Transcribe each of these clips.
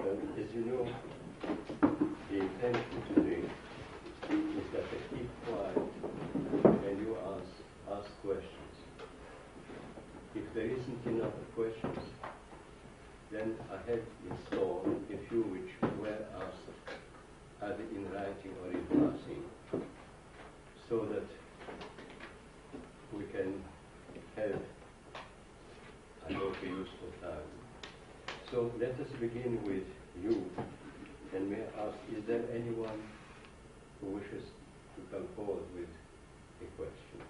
Um, as you know, the intention today is that I keep quiet and you ask, ask questions. If there isn't enough questions, then I have installed a few which were asked either in writing or in passing, so that we can have, a useful time. So let us begin with you. And may I ask, is there anyone who wishes to come forward with a question?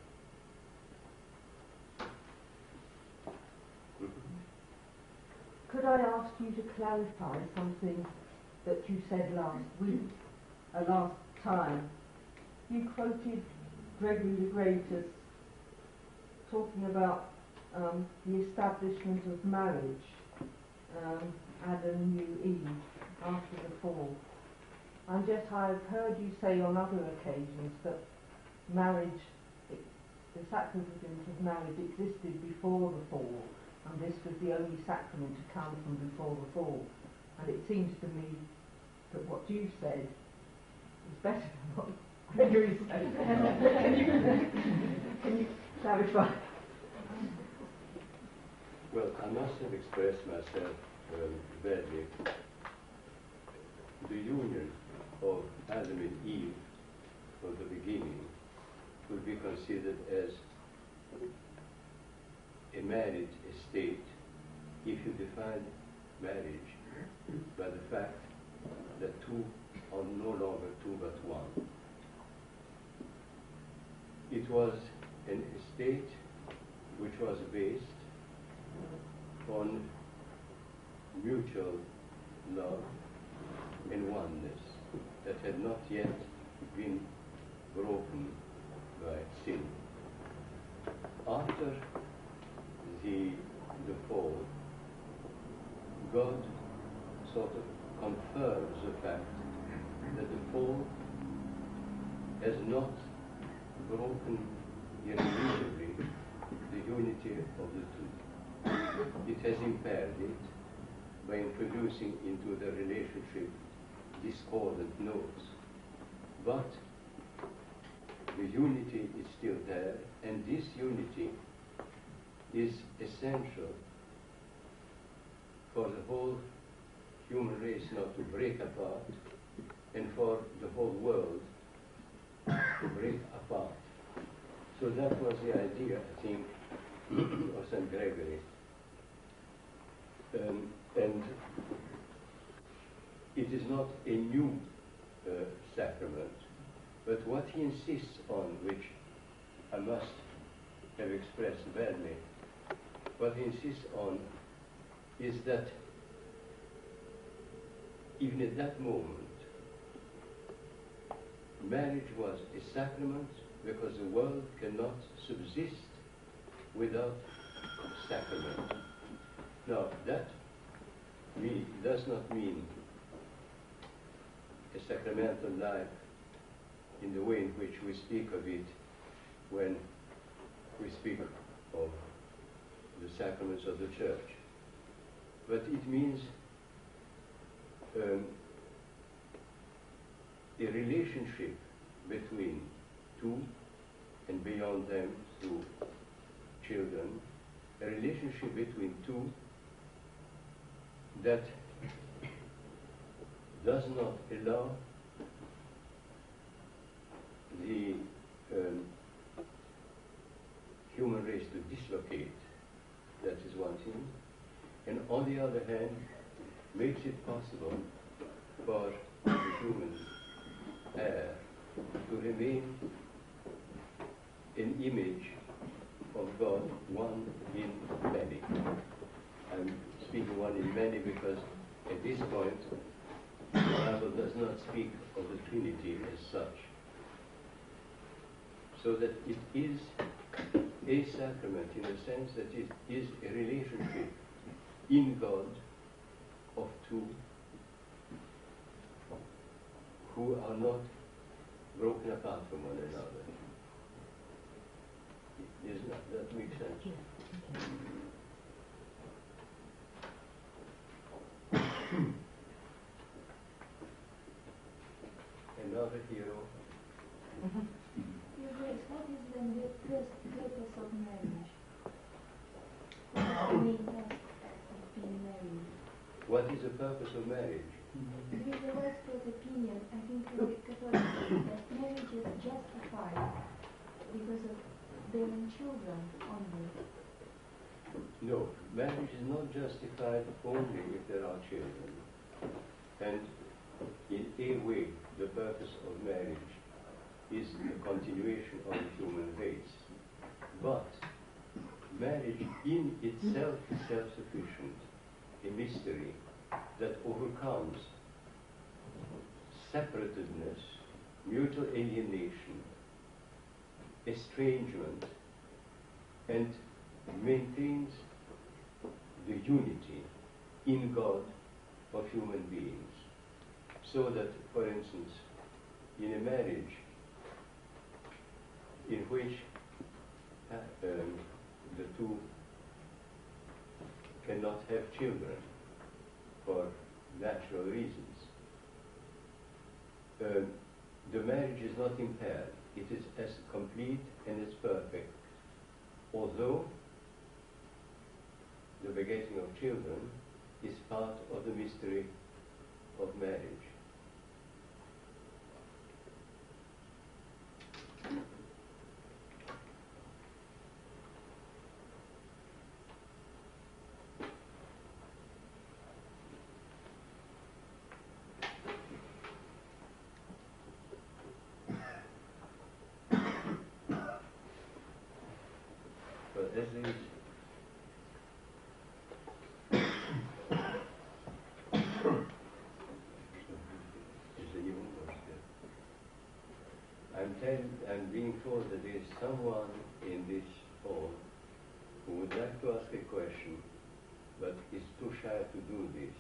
Could I ask you to clarify something that you said last week, uh, last time? You quoted Gregory the Great as talking about um, the establishment of marriage, um, Adam knew Eve after the fall. And yet I've heard you say on other occasions that marriage, the sacrament of marriage existed before the fall, and this was the only sacrament to come from before the fall. And it seems to me that what you said is better than what Gregory said. can, you, can you clarify? Well, I must have expressed myself um, badly. The union of Adam and Eve from the beginning would be considered as a married estate if you define marriage by the fact that two are no longer two but one. It was an estate which was based on mutual love and oneness that had not yet been broken by sin. After the, the fall, God sort of confirms the fact that the fall has not broken irrevocably the unity of the two. It has impaired it by introducing into the relationship discordant notes. But the unity is still there, and this unity is essential for the whole human race not to break apart and for the whole world to break apart. So that was the idea, I think, of St. Gregory. Um, and it is not a new uh, sacrament, but what he insists on, which I must have expressed badly, what he insists on is that even at that moment, marriage was a sacrament because the world cannot subsist without sacrament. Now, that me, does not mean a sacramental life in the way in which we speak of it when we speak of the sacraments of the church. But it means um, a relationship between two and beyond them through children, a relationship between two that does not allow the um, human race to dislocate. That is one thing. And on the other hand, makes it possible for the human heir to remain an image of God, one in many. I'm speaking one in many because at this point the Bible does not speak of the Trinity as such. So that it is a sacrament in the sense that it is a relationship in God of two who are not broken apart from one another. Does that, that make sense? hero. Your Grace, what is then the first purpose of marriage? What is the main task of being married? What is the purpose of marriage? With the widespread opinion, I think in the Catholic that marriage is justified because of bearing children only. No, marriage is not justified only if there are children. And in a way, the purpose of marriage is the continuation of the human race. But marriage in itself is self-sufficient, a mystery that overcomes separatedness, mutual alienation, estrangement, and maintains the unity in God of human beings. So that, for instance, in a marriage in which uh, um, the two cannot have children for natural reasons, um, the marriage is not impaired. It is as complete and as perfect. Although the begetting of children is part of the mystery of marriage. But as is is the university. I'm telling, I'm being told that there is someone in this hall who would like to ask a question, but is too shy to do this.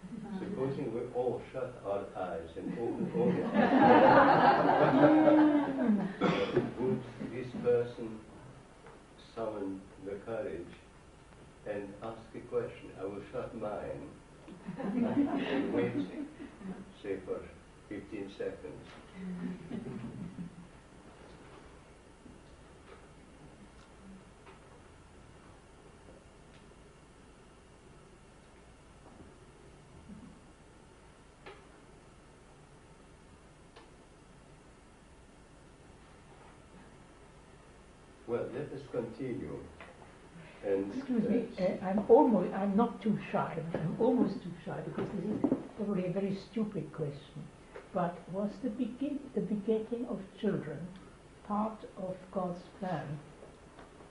Supposing we all shut our eyes and open all would this person summon the courage and ask a question? I will shut mine and wait, say for 15 seconds. Well, let us continue. And Excuse me, uh, uh, I'm almost, I'm not too shy, but I'm almost too shy because this is probably a very stupid question. But was the, begin, the begetting of children part of God's plan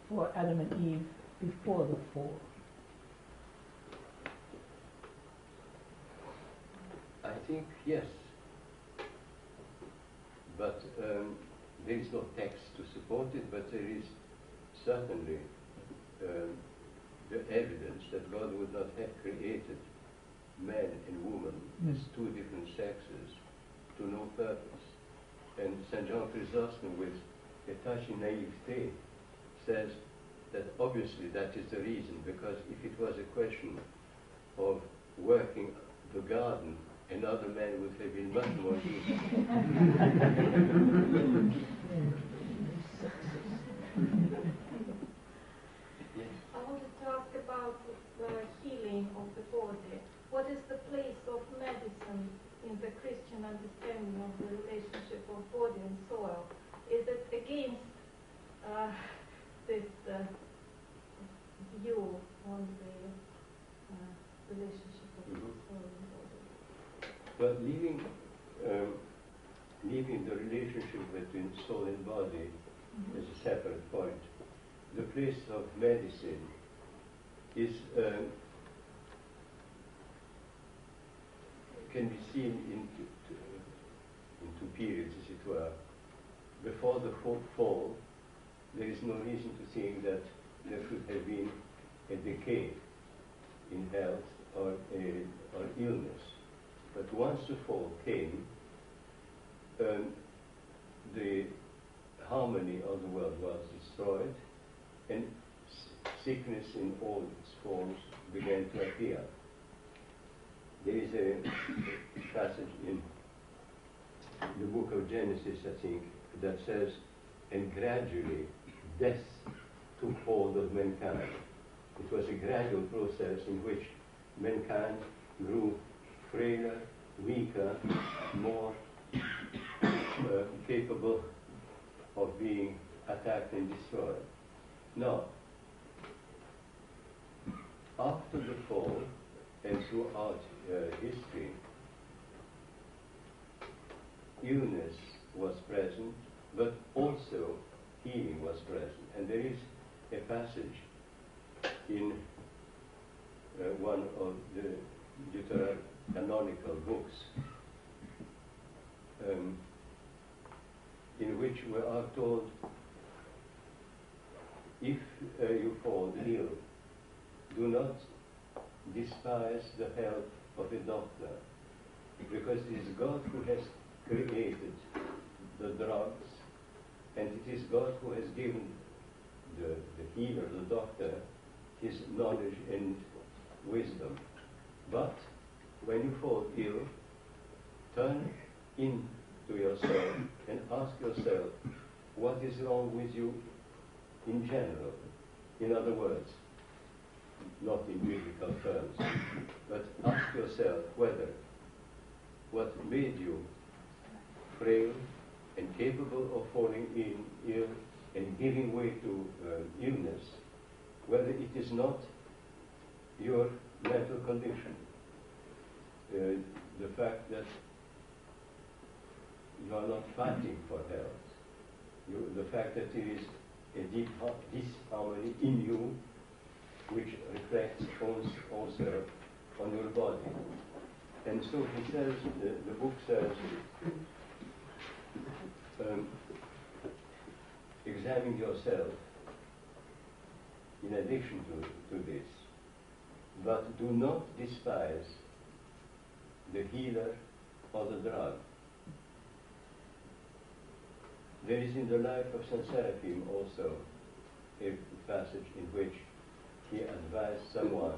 for Adam and Eve before the fall? I think yes. But um, there is no text to support it, but there is certainly um, the evidence that God would not have created man and woman as two different sexes to no purpose. And St. John Chrysostom, with a touching naivete, says that obviously that is the reason, because if it was a question of working the garden, another man would have been much more easy. Yes. I wanted to ask about the of the body. What is the place of medicine in the Christian understanding of the relationship of body and soil? Is it against uh, this uh, view on the uh, relationship of Mhm. soil and body? But leaving, um, leaving the relationship between soul and body as a separate point, the place of medicine is um, can be seen in two, in two periods, as it were. Before the fall, there is no reason to think that there should have been a decay in health or, a, or illness. But once the fall came, um, the harmony of the world was destroyed, and sickness in all its forms began to appear. There is a passage in the book of Genesis, I think, that says, and gradually death took hold of mankind. It was a gradual process in which mankind grew frailer, weaker, more uh, capable of being attacked and destroyed. Now, after the fall and throughout uh, history, illness was present, but also healing was present. And there is a passage in uh, one of the Deuterocanonical books um, in which we are told if uh, you fall ill, do not despise the help of a doctor, because it is God who has created the drugs, and it is God who has given the, the healer, the doctor, his knowledge and wisdom. But when you fall ill, turn in to yourself and ask yourself what is wrong with you in general. In other words, not in biblical terms, but ask yourself whether what made you frail and capable of falling in ill and giving way to uh, illness, whether it is not your mental condition. Uh, the fact that you are not fighting for health, you, the fact that there is a deep disharmony in you which reflects also on your body. And so he says, the, the book says, um, examine yourself in addition to, to this, but do not despise the healer or the drug. There is in the life of Saint Seraphim also a passage in which he advised someone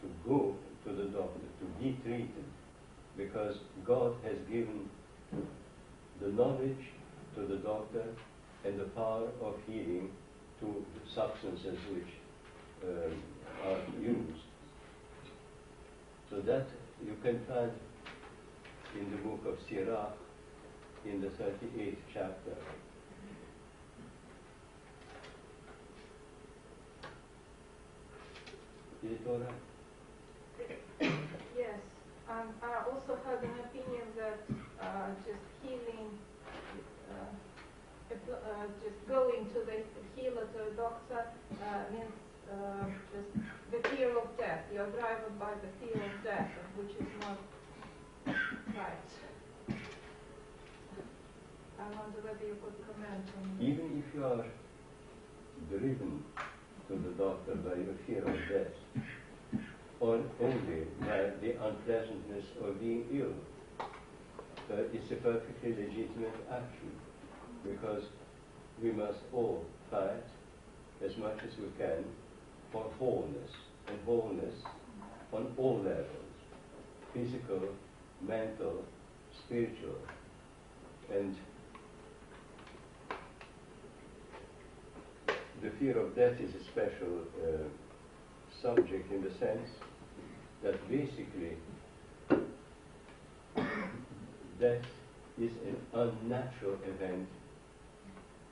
to go to the doctor, to be treated, because God has given the knowledge to the doctor and the power of healing to substances which um, are used. So that you can find in the book of Sirach in the 38th chapter. Is it all right? Yes. Um, I also have an opinion that uh, just healing, uh, uh, just going to the healer, to the doctor, uh, means uh, just the fear of death. You're driven by the fear of death, which is not right. I wonder whether you could comment on Even if you are driven to the doctor by your fear of death, or only by the unpleasantness of being ill, uh, it's a perfectly legitimate action because we must all fight as much as we can for wholeness, and wholeness on all levels physical, mental, spiritual. And the fear of death is a special uh, subject in the sense that basically death is an unnatural event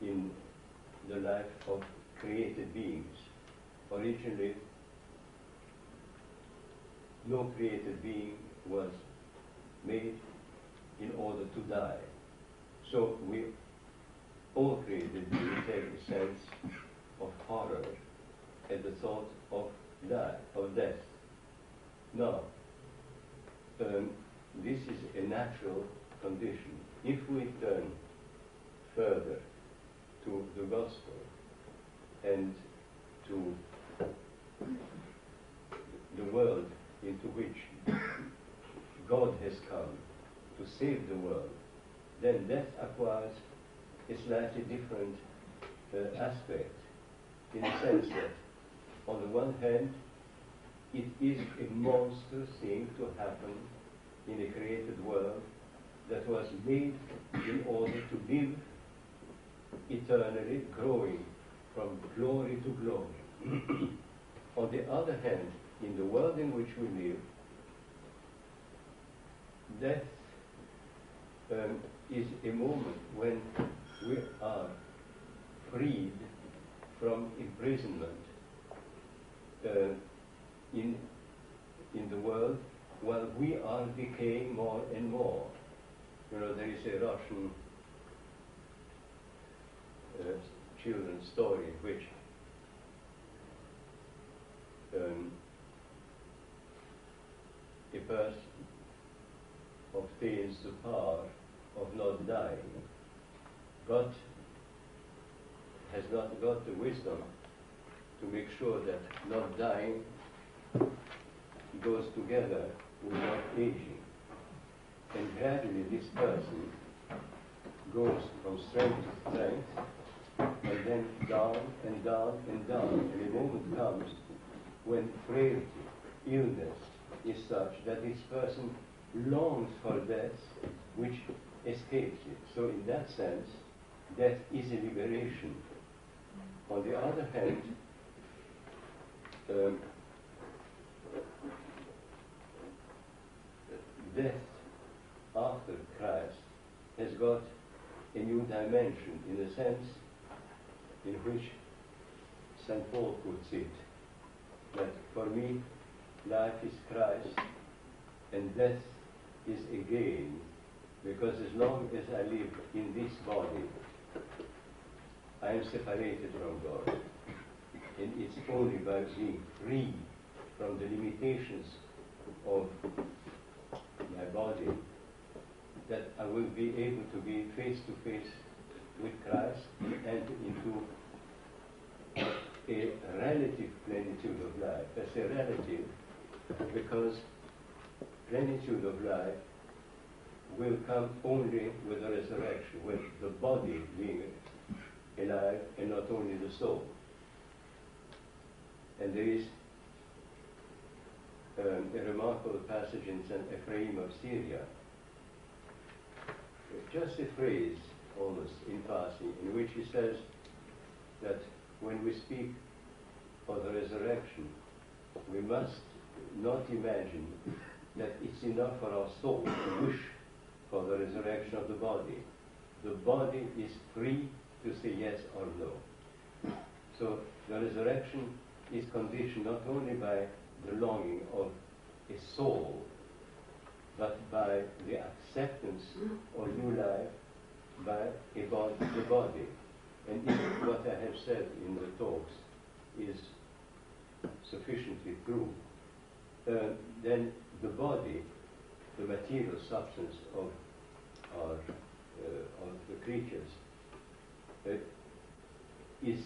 in the life of created beings. Originally, no created being was made in order to die. So we all created beings have a sense of horror at the thought of die, of death. Now, um, this is a natural condition. If we turn further to the gospel and to the world into which God has come to save the world, then death acquires a slightly different uh, aspect in the sense that, on the one hand, it is a monstrous thing to happen in a created world that was made in order to live eternally, growing from glory to glory. On the other hand, in the world in which we live, death um, is a moment when we are freed from imprisonment uh, in, in the world while we are decaying more and more. You know, there is a Russian uh, children's story which um, a person obtains the power of not dying, but has not got the wisdom to make sure that not dying goes together with not aging. And gradually this person goes from strength to strength and then down and down and down. And a moment comes when frailty, illness is such that this person longs for death which escapes it. So in that sense, death is a liberation. On the other hand, um, death after Christ has got a new dimension in the sense in which St. Paul puts it, that for me life is Christ and death is a gain, because as long as I live in this body, I am separated from God. And it's only by being free from the limitations of my body that I will be able to be face to face with Christ and into a relative plenitude of life. I say relative because plenitude of life will come only with the resurrection, with the body being alive and not only the soul. And there is um, a remarkable passage in St. Ephraim of Syria, just a phrase almost in passing, in which he says that when we speak of the resurrection, we must not imagine that it's enough for our soul to wish for the resurrection of the body. The body is free to say yes or no. So the resurrection is conditioned not only by the longing of a soul, but by the acceptance of new life by a body, the body. And if what I have said in the talks is sufficiently true, uh, then the body, the material substance of our, uh, of the creatures, is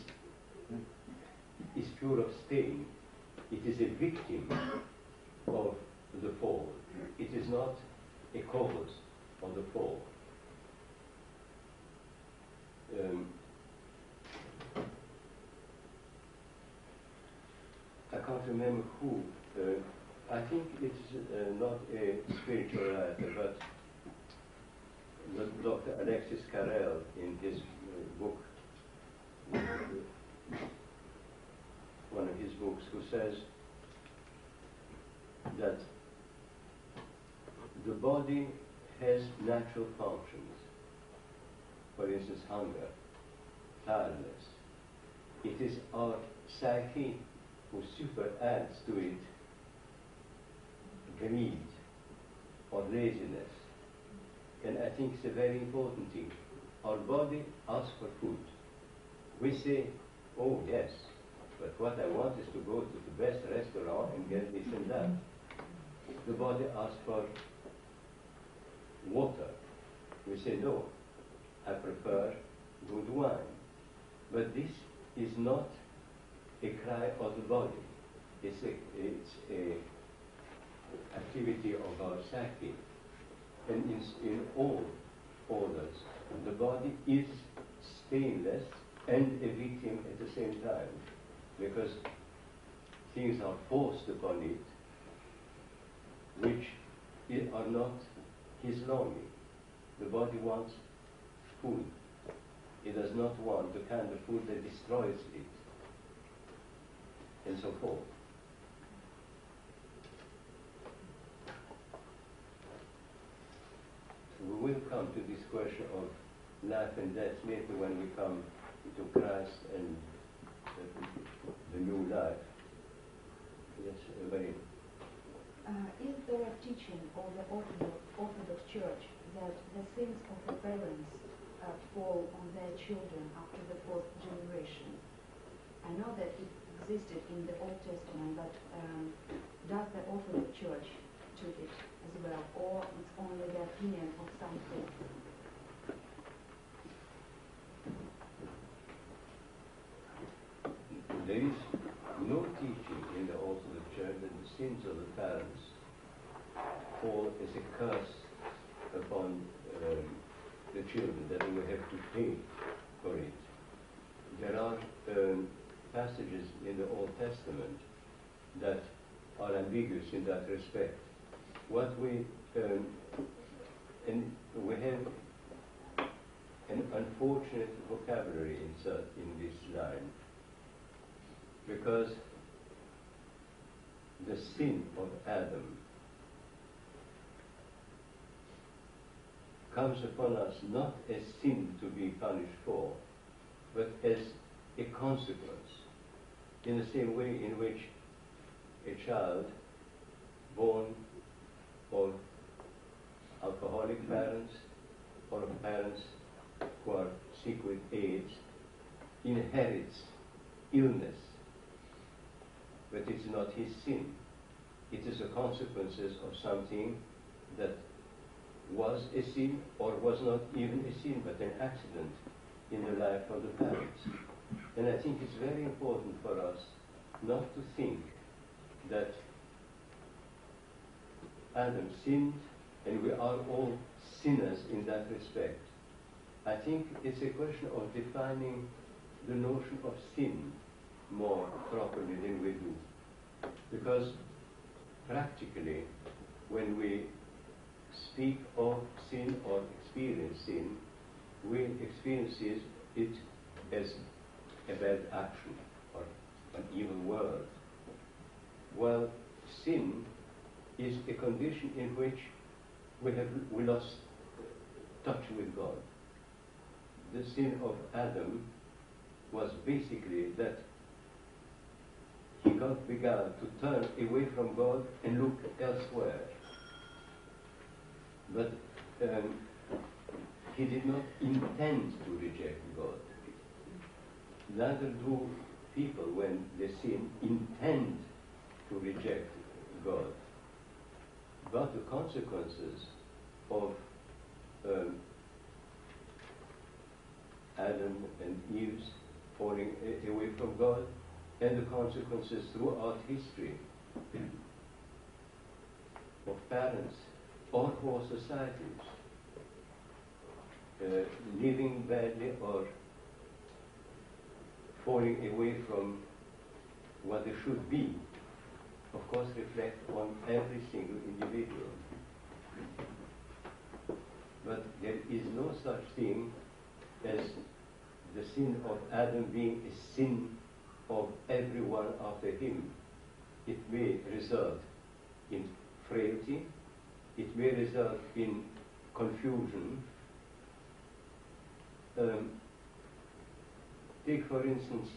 is pure of stain. It is a victim of the fall. It is not a cause of the fall. Um, I can't remember who. Uh, I think it's uh, not a spiritual writer, but Dr. Alexis Carrel in his book, one of his books, who says that the body has natural functions. For instance, hunger, tiredness. It is our psyche who super adds to it greed or laziness. And I think it's a very important thing. Our body asks for food. We say, oh yes, but what I want is to go to the best restaurant and get this and that. The body asks for water. We say, no, I prefer good wine. But this is not a cry of the body. It's a, it's a activity of our psyche. And in, in all orders, the body is stainless and a victim at the same time. Because things are forced upon it which are not his longing. The body wants food. It does not want the kind of food that destroys it, and so forth. We will come to this question of life and death maybe when we come to Christ and the, the new life. Yes, very Uh, is there a teaching of the Orthodox, Church that the sins of the parents uh, fall on their children after the fourth generation? I know that it existed in the Old Testament, but um, does the Orthodox Church treat it as well, or it's only the opinion of some faiths? There is no teaching in the Orthodox Church that the sins of the parents fall as a curse upon um, the children, that they will have to pay for it. There are um, passages in the Old Testament that are ambiguous in that respect. What we um, and we have an unfortunate vocabulary in this line because the sin of Adam comes upon us not as sin to be punished for, but as a consequence, in the same way in which a child born of alcoholic parents or of parents who are sick with AIDS inherits illness but it's not his sin. It is the consequences of something that was a sin or was not even a sin, but an accident in the life of the parents. And I think it's very important for us not to think that Adam sinned and we are all sinners in that respect. I think it's a question of defining the notion of sin more properly than we do. Because practically, when we speak of sin or experience sin, we experience it as a bad action or an evil word. While sin is a condition in which we have we lost touch with God. The sin of Adam was basically that he got began to turn away from God and look elsewhere. But um, he did not intend to reject God. Neither do people, when they sin, intend to reject God. But the consequences of um, Adam and Eve's falling away from God and the consequences throughout history of parents or whole societies uh, living badly or falling away from what they should be, of course, reflect on every single individual. But there is no such thing as the sin of Adam being a sin of everyone after him. It may result in frailty, it may result in confusion. Um, take, for instance,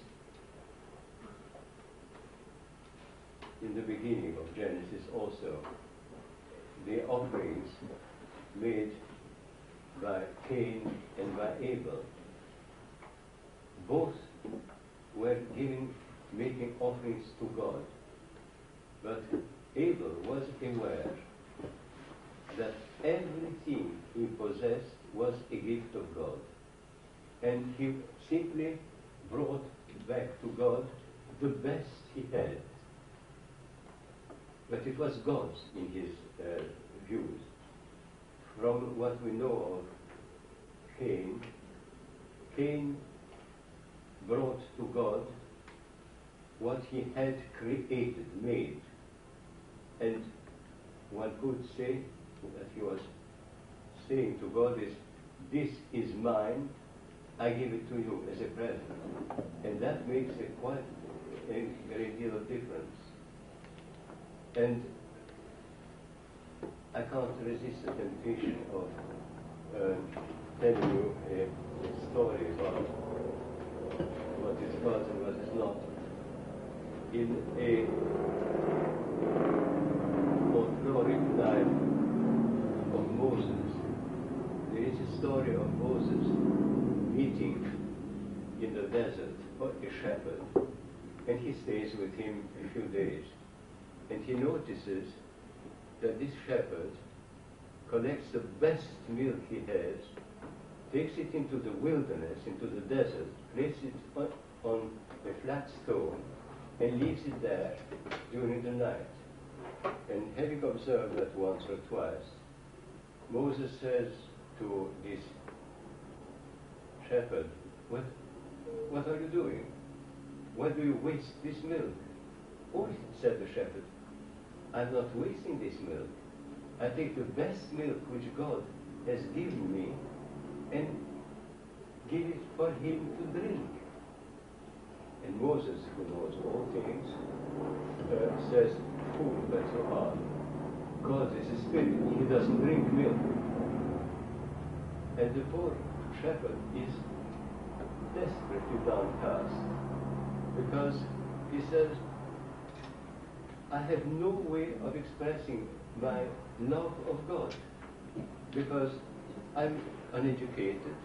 in the beginning of Genesis also, the offerings made by Cain and by Abel. Both were giving, making offerings to God. But Abel was aware that everything he possessed was a gift of God. And he simply brought back to God the best he had. But it was God's in his uh, views. From what we know of Cain, Cain brought to God what he had created, made. And one could say that he was saying to God is, this is mine, I give it to you as a present. And that makes a quite a great deal of difference. And I can't resist the temptation of uh, telling you a, a story about what is God and what is not. In a folkloric life of Moses, there is a story of Moses meeting in the desert a shepherd, and he stays with him a few days. And he notices that this shepherd collects the best milk he has, takes it into the wilderness, into the desert, places it on, a flat stone, and leaves it there during the night. And having observed that once or twice, Moses says to this shepherd, what, what are you doing? Why do you waste this milk? Oh, said the shepherd, I'm not wasting this milk. I take the best milk which God has given me and give it for him to drink. And Moses, who knows all things, uh, says, Fool that you hard. God is a spirit, he doesn't drink milk. And the poor shepherd is desperately downcast because he says, I have no way of expressing my love of God because I'm uneducated,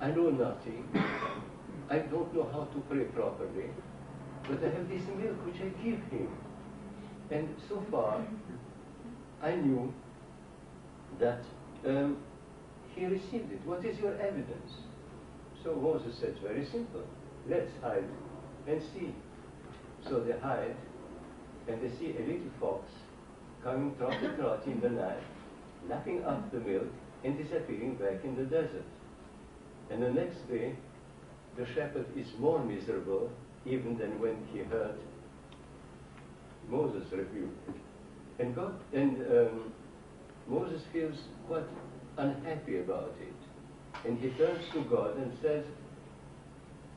I know nothing, I don't know how to pray properly, but I have this milk which I give him. And so far, I knew that um, he received it. What is your evidence? So Moses said, very simple. Let's hide and see. So they hide, and they see a little fox coming trotty trotty in the night, lapping up the milk and disappearing back in the desert. And the next day, the shepherd is more miserable even than when he heard Moses rebuke. And God and um, Moses feels quite unhappy about it. And he turns to God and says,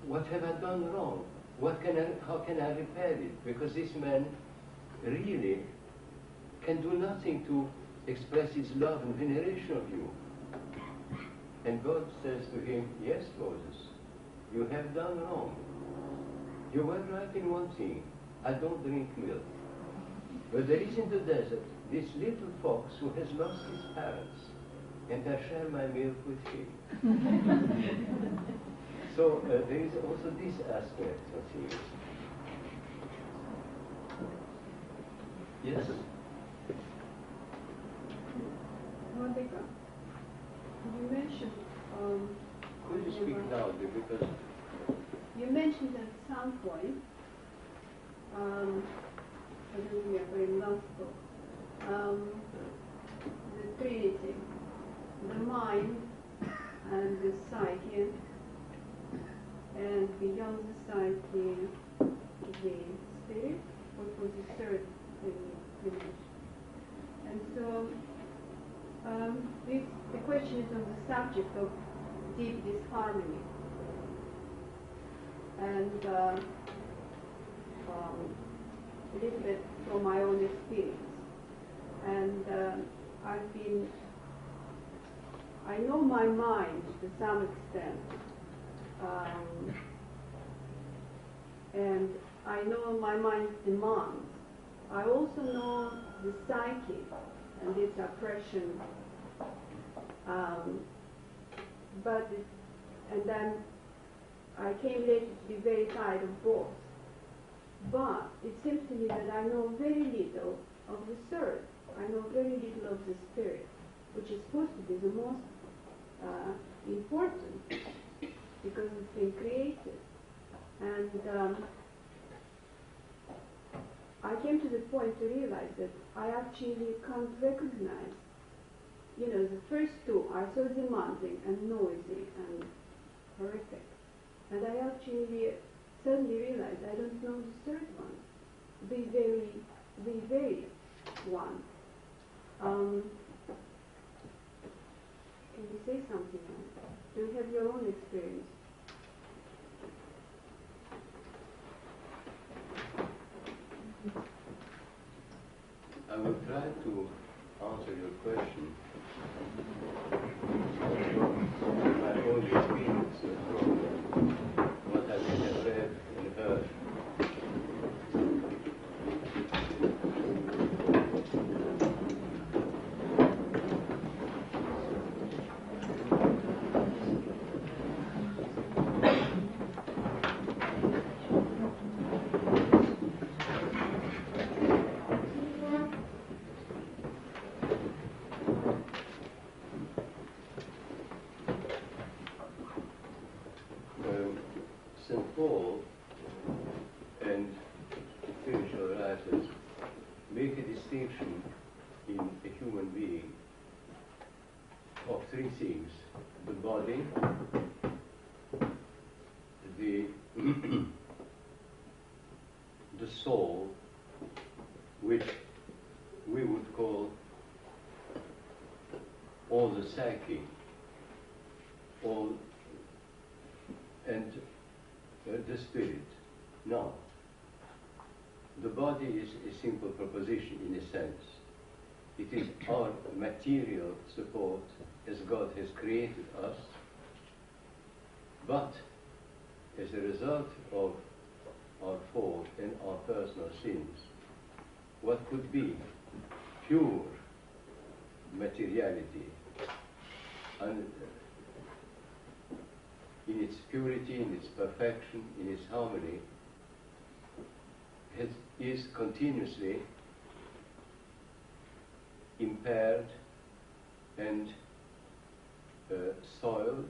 What have I done wrong? What can I, how can I repair it? Because this man really can do nothing to express his love and veneration of you. And God says to him, Yes, Moses, you have done wrong. You were right in one thing. I don't drink milk. But there is in the desert this little fox who has lost his parents, and I share my milk with him. so uh, there is also this aspect of things. Yes? Monica, you mentioned, um, Could you speak loudly because you mentioned at some point, um, I don't remember in last book, um, the Trinity, the mind and the psyche, and beyond the psyche, the spirit, what was the third thing you mentioned? And so, um, this, is on the subject of deep disharmony. And uh, um, a little bit from my own experience. And uh, I've been, I know my mind to some extent. Um, and I know my mind's demands. I also know the psyche and its oppression. Um, but, and then I came later to be very tired of both. But it seems to me that I know very little of the third. I know very little of the spirit, which is supposed to be the most uh, important because it's been created. And um, I came to the point to realize that I actually can't recognize, you know, the first two are so demanding and noisy and horrific. And I actually suddenly realized I don't know the third one, the very, the very one. Um, can you say something else? Do you have your own experience. I will try to answer your question what have read and heard. um, St. Paul and spiritual writers make a distinction in a human being of three things the body, the, the soul, which we would call or the psyche, or and uh, the spirit. No. The body is a simple proposition in a sense. It is our material support as God has created us, but as a result of our fault and our personal sins, what could be pure materiality and uh, in its purity, in its perfection, in its harmony, has, is continuously impaired and uh, soiled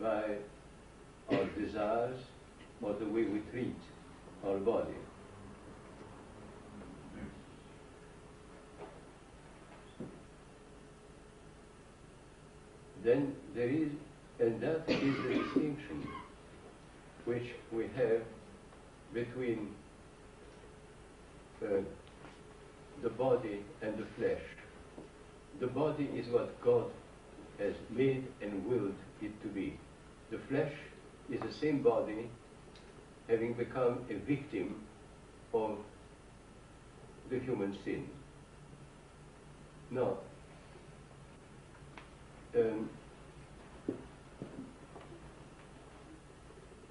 by our desires or the way we treat our body. Then there is and that is the distinction which we have between uh, the body and the flesh. The body is what God has made and willed it to be. The flesh is the same body having become a victim of the human sin. Now, um,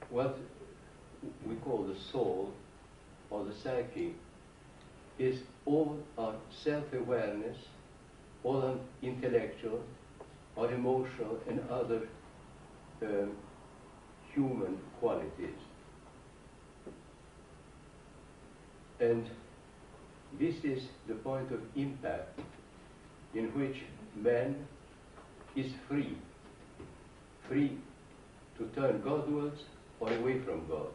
what we call the soul or the psyche is all our self-awareness, all our intellectual or emotional and other um, human qualities. And this is the point of impact in which man is free, free to turn Godwards or away from God.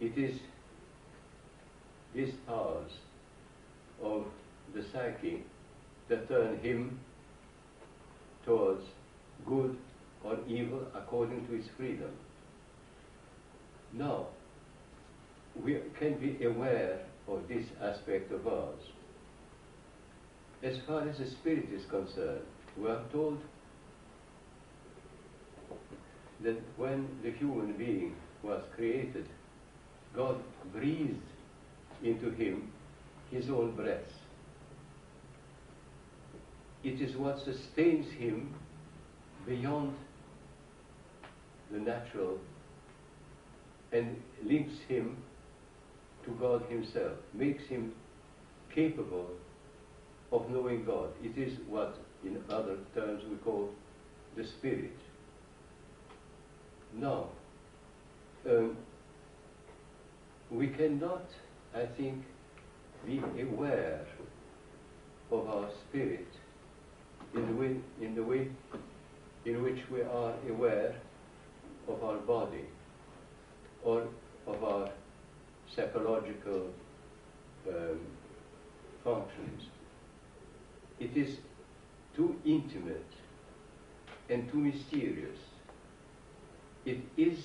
It is these powers of the psyche that turn him towards good or evil according to his freedom. Now, we can be aware of this aspect of ours. As far as the spirit is concerned, we are told that when the human being was created, God breathed into him his own breath. It is what sustains him beyond the natural and links him to God himself, makes him capable of knowing God. It is what, in other terms, we call the Spirit. Now, um, we cannot, I think, be aware of our spirit in the way, in the way in which we are aware of our body or of our psychological um, functions. It is too intimate and too mysterious. It is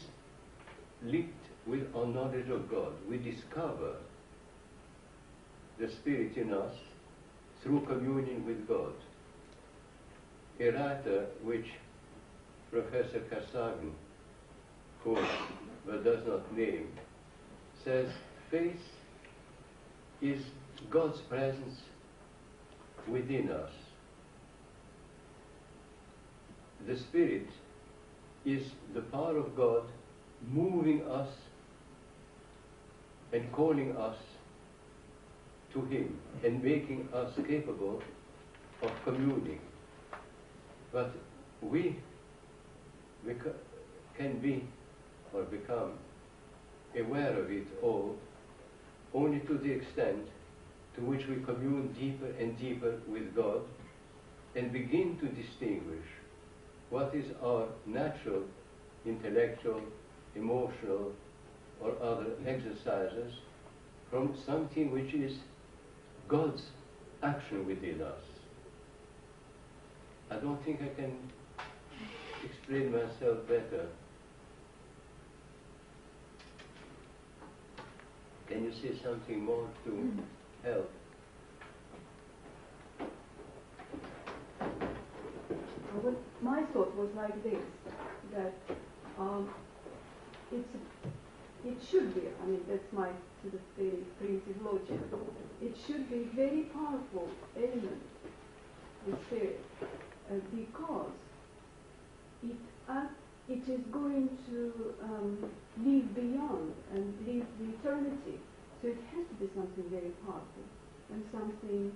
linked with our knowledge of God. We discover the Spirit in us through communion with God. A writer which Professor Kasagan quotes, but does not name, says faith is God's presence within us. The Spirit is the power of God moving us and calling us to Him and making us capable of communing. But we, can be or become aware of it all only to the extent to which we commune deeper and deeper with God and begin to distinguish what is our natural, intellectual, emotional, or other exercises from something which is God's action within us. I don't think I can explain myself better. Can you say something more to help? What my thought was like this, that um, it's, it should be, I mean, that's my sort of very primitive logic, it should be a very powerful element, the spirit, uh, because it, uh, it is going to um, live beyond and live the eternity. So it has to be something very powerful and something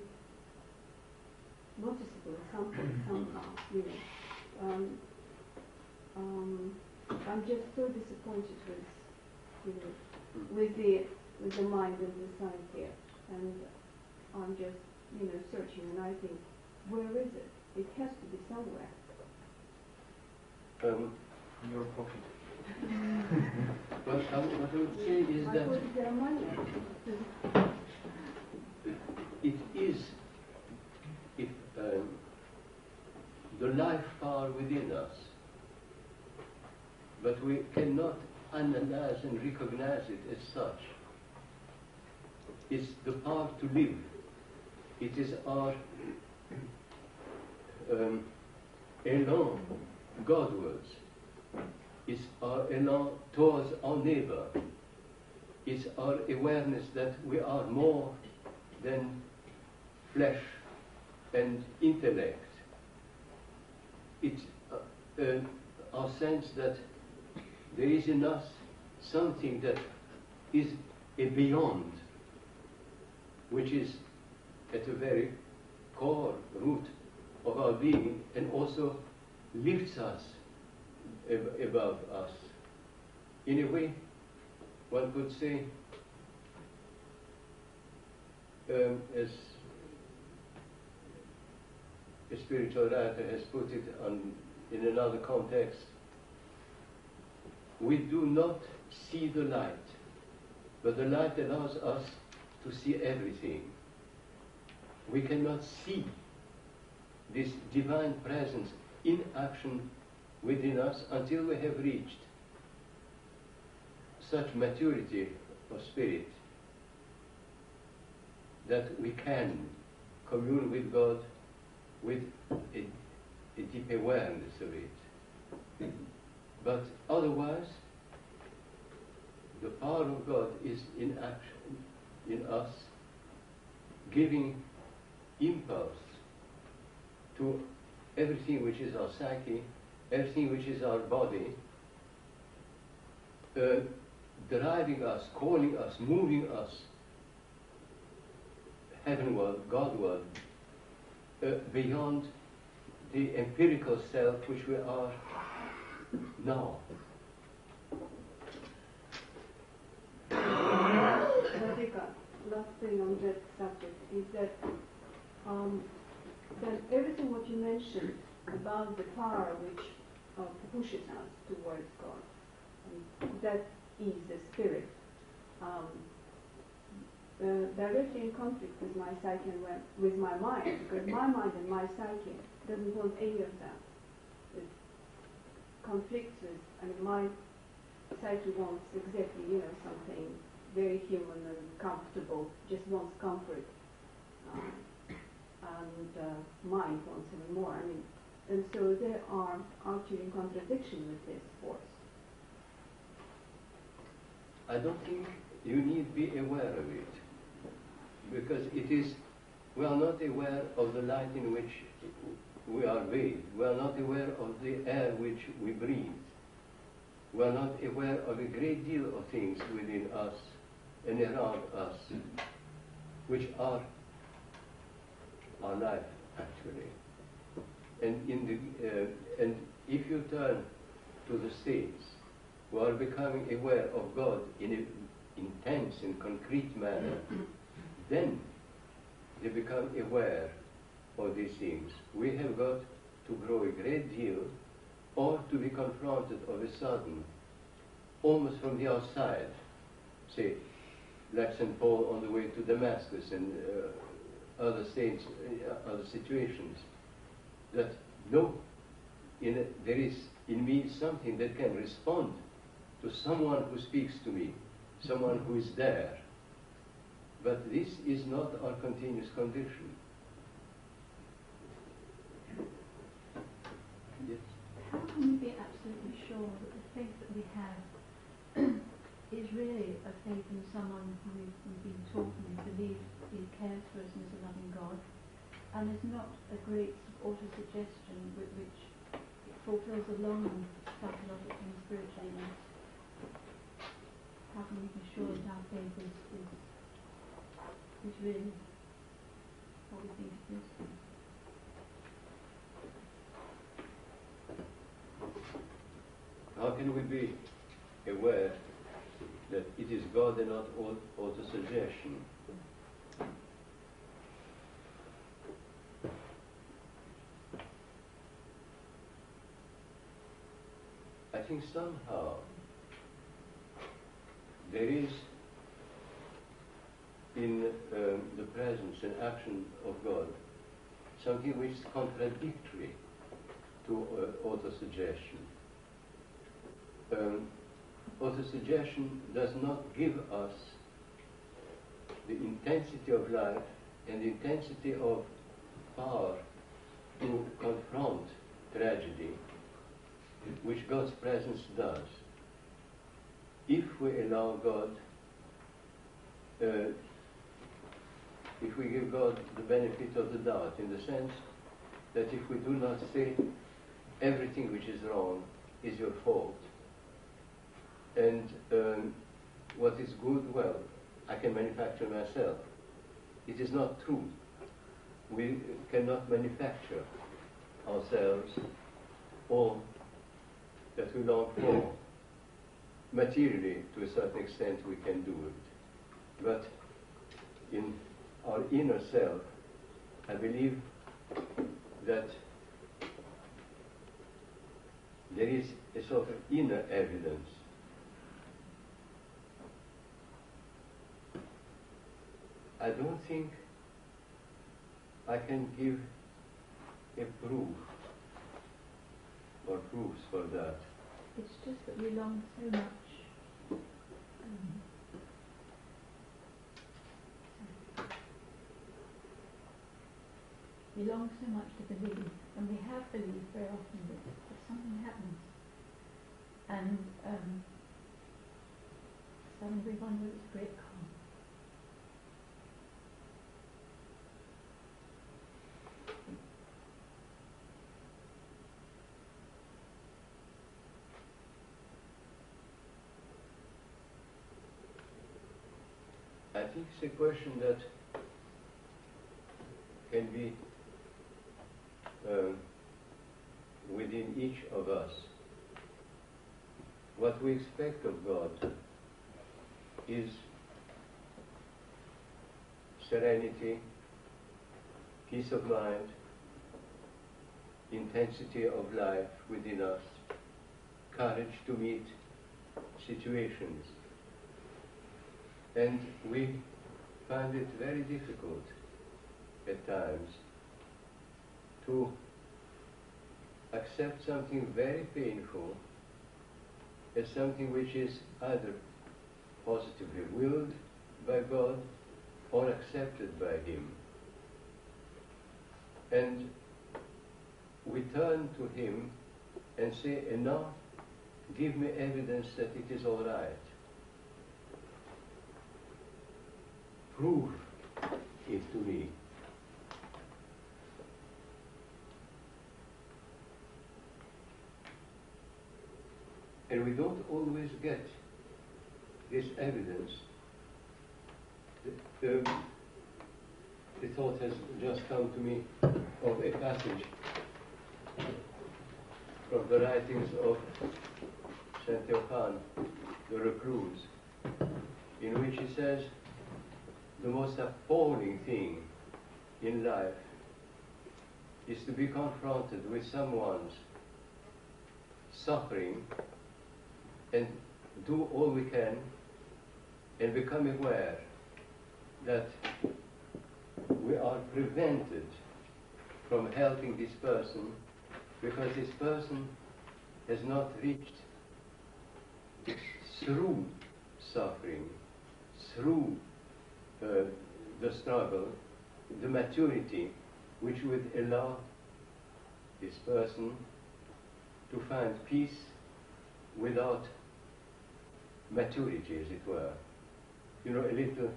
noticeable something, somehow, you know. Um, um, I'm just so disappointed with, you know, with the with the mind and the psyche, and I'm just, you know, searching, and I think, where is it? It has to be somewhere. Um, In your pocket. but I, what I would say is I that put it money. it is if, um, the life power within us, but we cannot analyze and recognize it as such. It's the power to live. It is our um, elan Godwards. It's our elan towards our neighbor. It's our awareness that we are more than flesh and intellect. It's uh, uh, our sense that there is in us something that is a beyond, which is at the very core root of our being and also lifts us ab- above us. In a way, one could say, um, as a spiritual writer has put it on, in another context, we do not see the light, but the light allows us to see everything. We cannot see this divine presence in action within us until we have reached such maturity of spirit that we can commune with God with a, a deep awareness of it. But otherwise, the power of God is in action in us, giving impulse to everything which is our psyche, everything which is our body, uh, driving us, calling us, moving us heavenward, Godward, uh, beyond the empirical self which we are now. Last thing on that subject is that um, that everything what you mentioned about the power which uh, pushes us towards God, and that is the spirit, um, uh, directly in conflict with my psyche and with my mind, because my mind and my psyche doesn't want any of that. It conflicts with, I mean, my psyche wants exactly, you know, something very human and comfortable, just wants comfort. Um, and uh, mind wants even more. I mean, And so they are actually in contradiction with this force. I don't think you need be aware of it because it is we are not aware of the light in which we are bathed. We are not aware of the air which we breathe. We are not aware of a great deal of things within us and around us which are our life actually. And in the uh, and if you turn to the states who are becoming aware of God in an intense and concrete manner, then they become aware of these things. We have got to grow a great deal or to be confronted of a sudden, almost from the outside, say, like St. Paul on the way to Damascus and uh, other states, uh, other situations, that no, a, there is in me something that can respond to someone who speaks to me, someone who is there. But this is not our continuous condition. Yes. How can we be absolutely sure that the faith that we have really a faith in someone who we've, been taught and we believe he cares for us and is a loving God, and is not a great auto-suggestion with which it fulfills a longing psychologically and spiritually us? How can we be sure that our faith is, is, is really what we think it is? How can we be aware that it is God and not auto-suggestion? I think somehow there is in um, the presence and action of God something which is contradictory to uh, auto-suggestion. Um, auto-suggestion does not give us the intensity of life and the intensity of power to confront tragedy, which God's presence does. If we allow God, uh, if we give God the benefit of the doubt, in the sense that if we do not say everything which is wrong is your fault, and um, what is good, well, I can manufacture myself. It is not true. We cannot manufacture ourselves all that we long for. Materially, to a certain extent, we can do it. But in our inner self, I believe that there is a sort of inner evidence I don't think I can give a proof or proofs for that. It's just that we long so much. Um, we long so much to believe, and we have believed very often that, that something happens, and um, suddenly wonder it's think it's a question that can be um, within each of us. What we expect of God is serenity, peace of mind, intensity of life within us, courage to meet situations. And we find it very difficult at times to accept something very painful as something which is either positively willed by God or accepted by Him. And we turn to Him and say, Enough, give me evidence that it is all right. Prove it to me. And we don't always get this evidence. The, um, the thought has just come to me of a passage from the writings of Saint Theophan, the recluse, in which he says the most appalling thing in life is to be confronted with someone's suffering and do all we can and become aware that we are prevented from helping this person because this person has not reached through suffering, through uh, the struggle, the maturity which would allow this person to find peace without maturity, as it were. You know, a little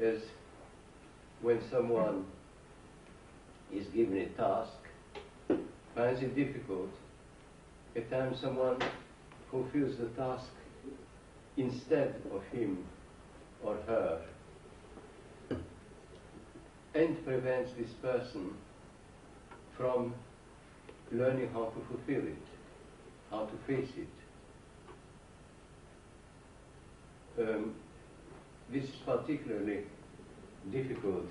as when someone is given a task, finds it difficult, at times someone fulfills the task instead of him or her and prevents this person from learning how to fulfill it, how to face it. Um, this is particularly difficult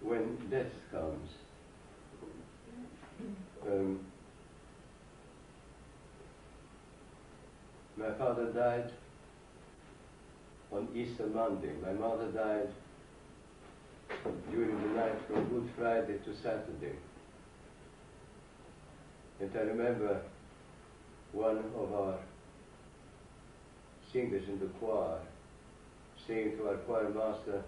when death comes. Um, my father died on Easter Monday. My mother died during the night from Good Friday to Saturday. And I remember one of our singers in the choir saying to our choir master,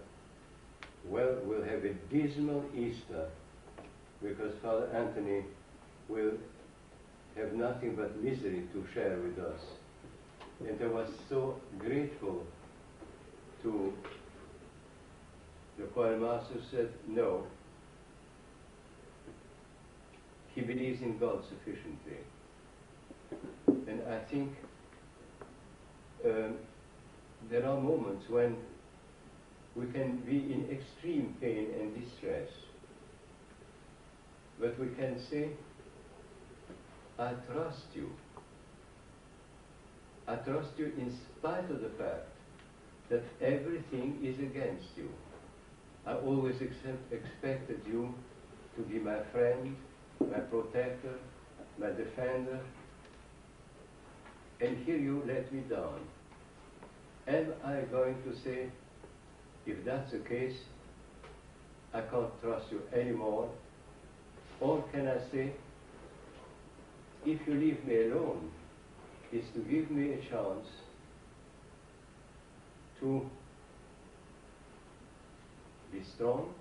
well, we'll have a dismal Easter because Father Anthony will have nothing but misery to share with us. And I was so grateful the choir master said, no, he believes in God sufficiently. And I think um, there are moments when we can be in extreme pain and distress. But we can say, I trust you. I trust you in spite of the fact that everything is against you. I always accept, expected you to be my friend, my protector, my defender. And here you let me down. Am I going to say, if that's the case, I can't trust you anymore? Or can I say, if you leave me alone, is to give me a chance to be strong,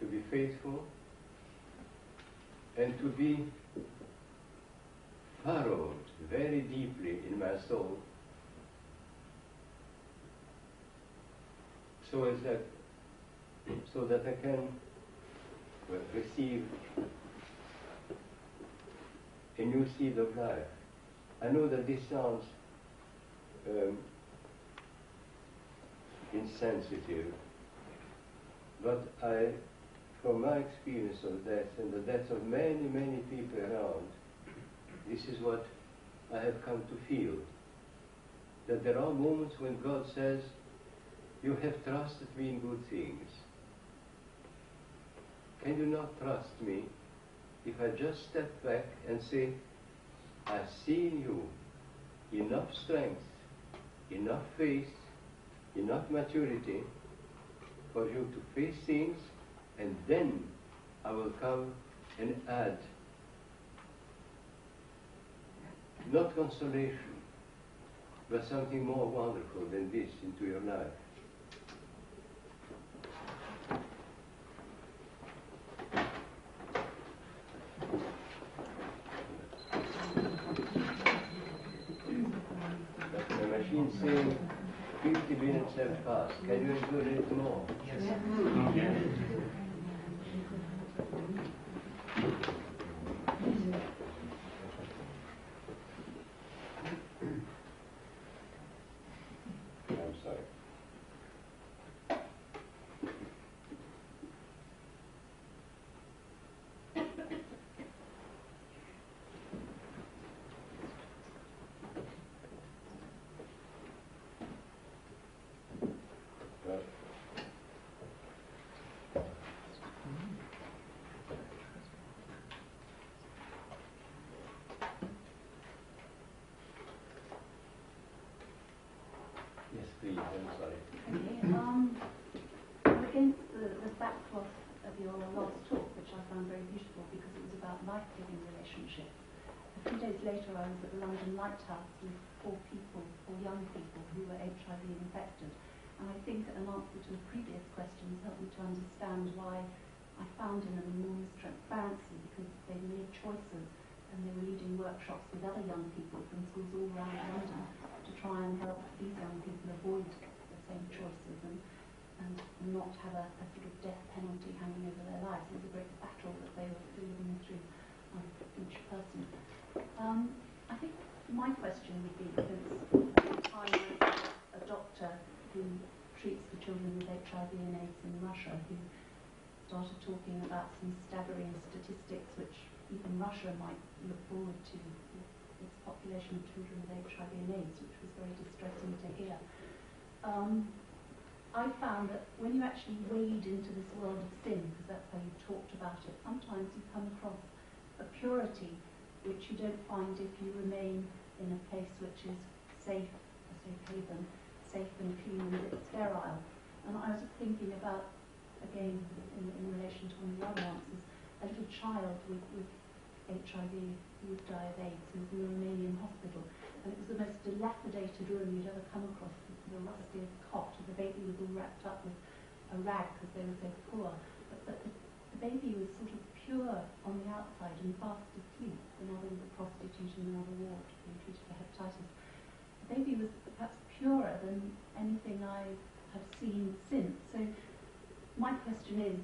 to be faithful, and to be furrowed very deeply in my soul so as that so that I can well, receive a new seed of life. I know that this sounds um, insensitive, but I, from my experience of death and the death of many, many people around, this is what I have come to feel. That there are moments when God says, you have trusted me in good things. Can you not trust me if I just step back and say, I've seen you enough strength, enough faith, enough maturity for you to face things, and then I will come and add not consolation, but something more wonderful than this into your life. Minutes have passed. Can you do it more? I'm sorry. Well, Yes, please, Okay, um, against the, the backcloth of your last talk, which I found very beautiful because it was about life-giving relationships, A few days later, I was at the London Lighthouse with four people, four young people who were HIV infected. And I think an answer to the previous questions helped me to understand why I found in them enormous transparency because they made choices and they were leading workshops with other young people from schools all around London try and help these young people avoid the same choices and, and not have a, a sort of death penalty hanging over their lives. It was a great battle that they were living through um, each person. Um, I think my question would be, because I was a doctor who treats the children with HIV and AIDS in Russia, who started talking about some staggering statistics which even Russia might look forward to, population of children with HIV and AIDS, which was very distressing to hear. Um, I found that when you actually wade into this world of sin, because that's how you talked about it, sometimes you come across a purity which you don't find if you remain in a place which is safe, a safe haven, safe and clean and sterile. And I was thinking about, again, in, in relation to one of the other answers, a little child with, with HIV would die of AIDS who was in Romanian hospital. And it was the most dilapidated room you'd ever come across, the rustiest cot, and the baby was all wrapped up with a rag because they were so poor. But, but the, the baby was sort of pure on the outside and fast asleep. Another was a prostitute in another ward being treated for hepatitis. The baby was perhaps purer than anything I have seen since. So my question is,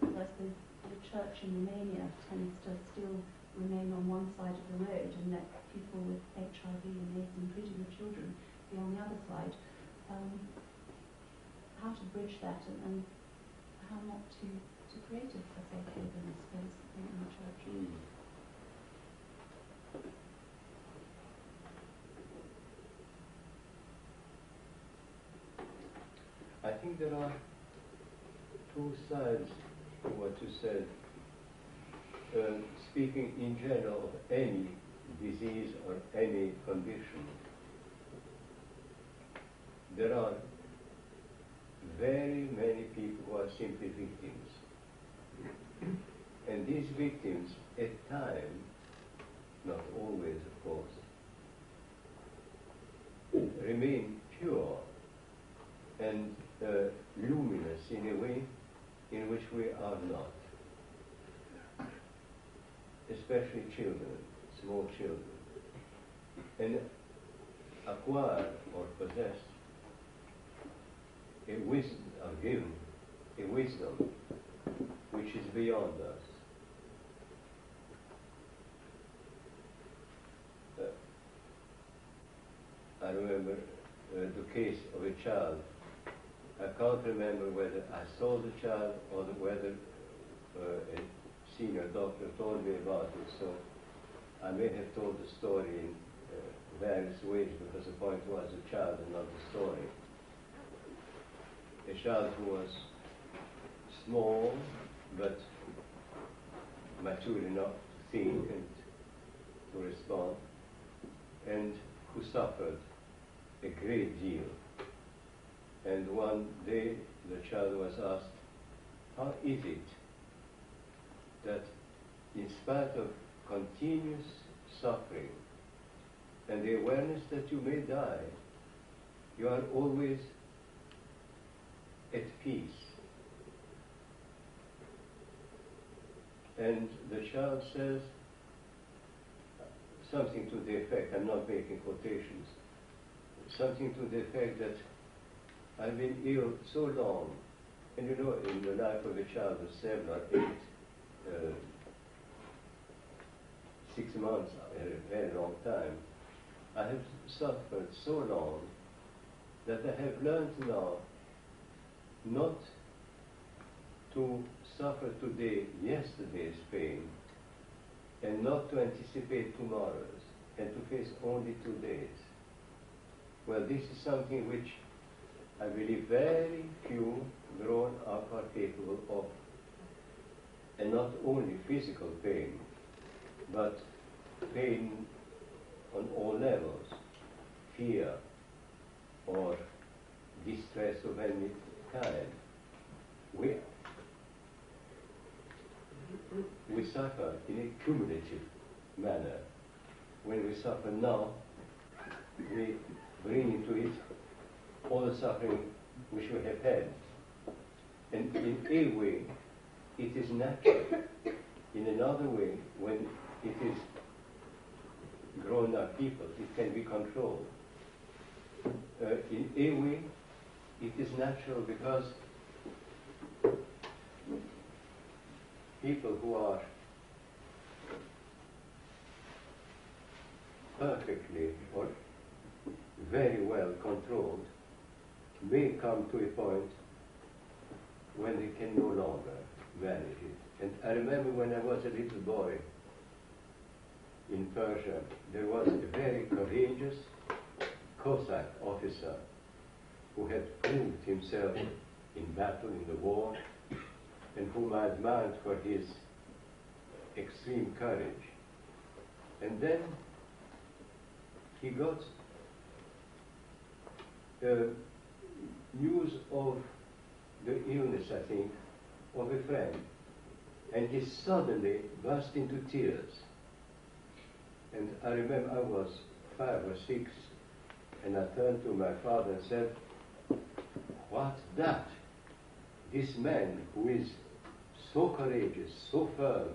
I suppose the church in Romania tends to still remain on one side of the road and let people with HIV and AIDS, including the children, be on the other side. Um, how to bridge that and, and how not to, to create a, safe haven, I suppose, in the church. I think there are two sides what you said. Uh, speaking in general of any disease or any condition, there are very many people who are simply victims. And these victims, at times, not always of course, remain pure and uh, luminous in a way in which we are not. Especially children, small children. And acquire or possess a wisdom, are given a wisdom which is beyond us. Uh, I remember uh, the case of a child I can't remember whether I saw the child or whether uh, a senior doctor told me about it. So I may have told the story in uh, various ways because the point was the child and not the story. A child who was small but mature enough to think and to respond and who suffered a great deal and one day the child was asked, how is it that in spite of continuous suffering and the awareness that you may die, you are always at peace? And the child says something to the effect, I'm not making quotations, something to the effect that I've been ill so long, and you know, in the life of a child of seven or eight, uh, six months, a very long time, I have suffered so long that I have learned now not to suffer today yesterday's pain and not to anticipate tomorrow's and to face only today's. Well, this is something which I believe very few grown up are capable of. And not only physical pain, but pain on all levels, fear or distress of any kind. We, we suffer in a cumulative manner. When we suffer now, we bring into it all the suffering which we have had. And in a way, it is natural. In another way, when it is grown up people, it can be controlled. Uh, in a way, it is natural because people who are perfectly or very well controlled may come to a point when they can no longer manage it. And I remember when I was a little boy in Persia, there was a very courageous Cossack officer who had proved himself in battle in the war and whom I admired for his extreme courage. And then he got uh, news of the illness, I think, of a friend. And he suddenly burst into tears. And I remember I was five or six, and I turned to my father and said, What's that? This man who is so courageous, so firm,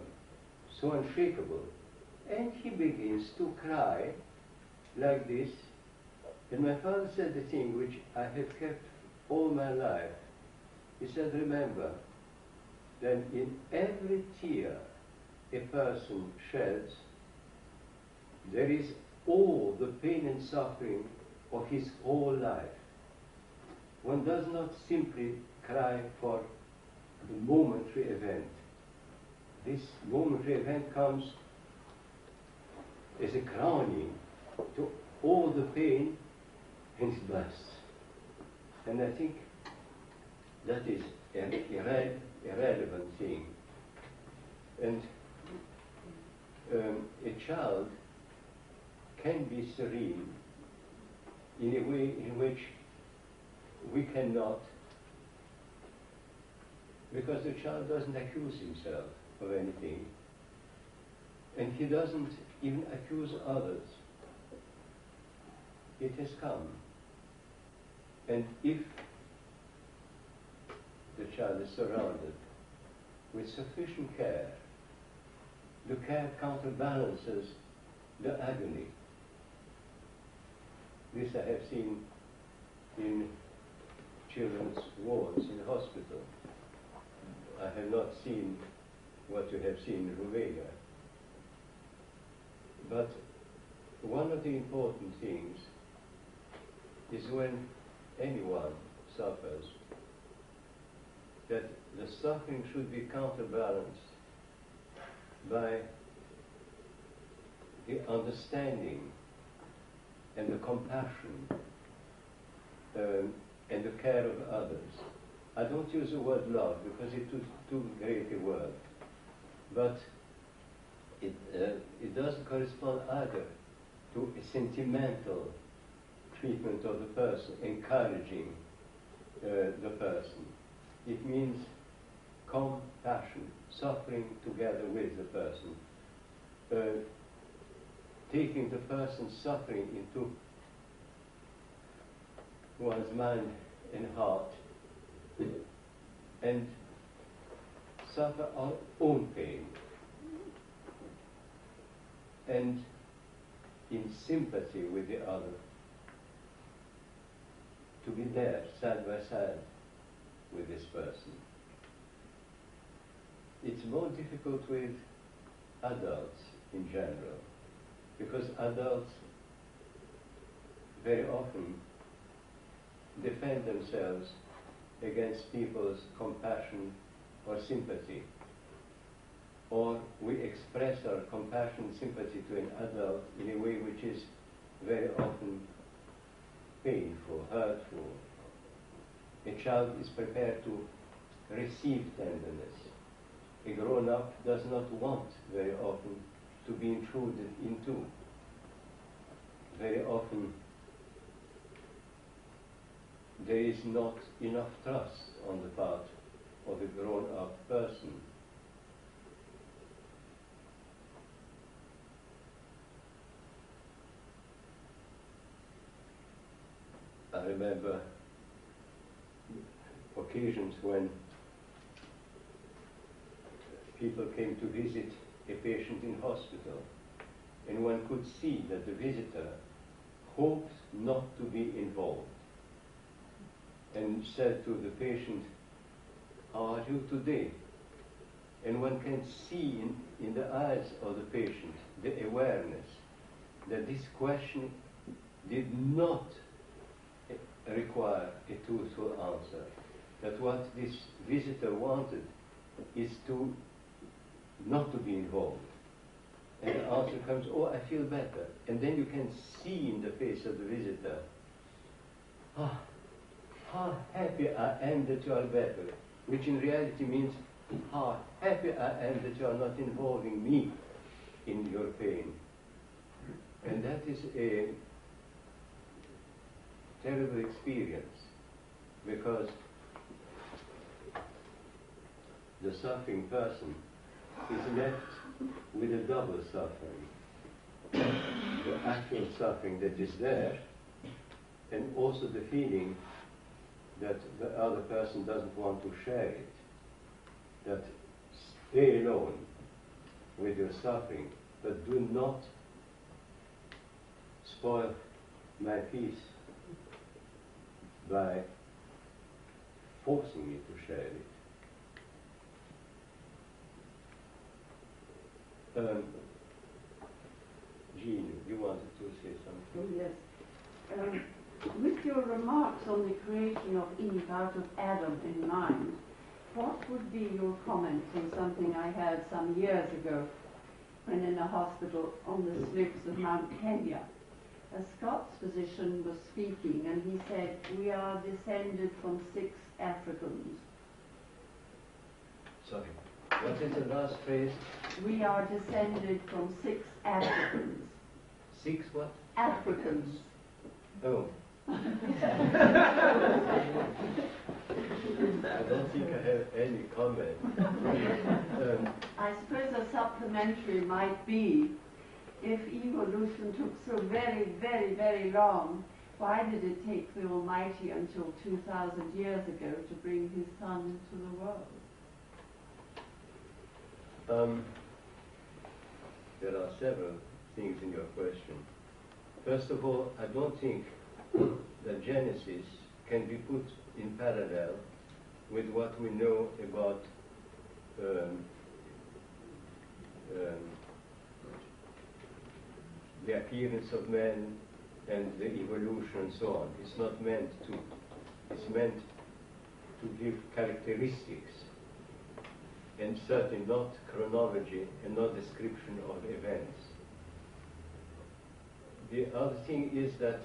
so unshakable, and he begins to cry like this. And my father said the thing which I have kept all my life. He said, Remember that in every tear a person sheds, there is all the pain and suffering of his whole life. One does not simply cry for the momentary event. This momentary event comes as a crowning to all the pain it bursts. And I think that is an irre- irrelevant thing. And um, a child can be serene in a way in which we cannot, because the child doesn't accuse himself of anything, and he doesn't even accuse others. It has come. And if the child is surrounded with sufficient care, the care counterbalances the agony. This I have seen in children's wards in hospital. I have not seen what you have seen in Romania. But one of the important things is when anyone suffers, that the suffering should be counterbalanced by the understanding and the compassion um, and the care of others. I don't use the word love because it is too great a word, but it, uh, it doesn't correspond either to a sentimental treatment of the person, encouraging uh, the person. It means compassion, suffering together with the person, uh, taking the person's suffering into one's mind and heart, and suffer our own pain. And in sympathy with the other, to be there side by side with this person. It's more difficult with adults in general because adults very often defend themselves against people's compassion or sympathy. Or we express our compassion, sympathy to an adult in a way which is very often painful, hurtful. A child is prepared to receive tenderness. A grown up does not want very often to be intruded into. Very often there is not enough trust on the part of a grown up person. I remember occasions when people came to visit a patient in hospital and one could see that the visitor hoped not to be involved and said to the patient, How are you today? And one can see in, in the eyes of the patient the awareness that this question did not require a truthful answer. That what this visitor wanted is to not to be involved. And the answer comes, oh, I feel better. And then you can see in the face of the visitor, ah, how happy I am that you are better, which in reality means how happy I am that you are not involving me in your pain. And that is a terrible experience because the suffering person is left with a double suffering. The actual suffering that is there, and also the feeling that the other person doesn't want to share it. That stay alone with your suffering, but do not spoil my peace by forcing me to share it. Um, Jean, you wanted to say something? Oh, yes. Um, with your remarks on the creation of Eve out of Adam in mind, what would be your comments on something I heard some years ago when in a hospital on the slopes of Mount Kenya? A Scots physician was speaking and he said, We are descended from six Africans. Sorry. What is the last phrase? We are descended from six Africans. Six what? Africans. Oh. I don't think I have any comment. Um, I suppose a supplementary might be if evolution took so very, very, very long, why did it take the Almighty until 2,000 years ago to bring his Son into the world? Um, there are several things in your question. First of all, I don't think that Genesis can be put in parallel with what we know about um, um, the appearance of man and the evolution and so on. It's not meant to, it's meant to give characteristics and certainly not chronology and not description of events. The other thing is that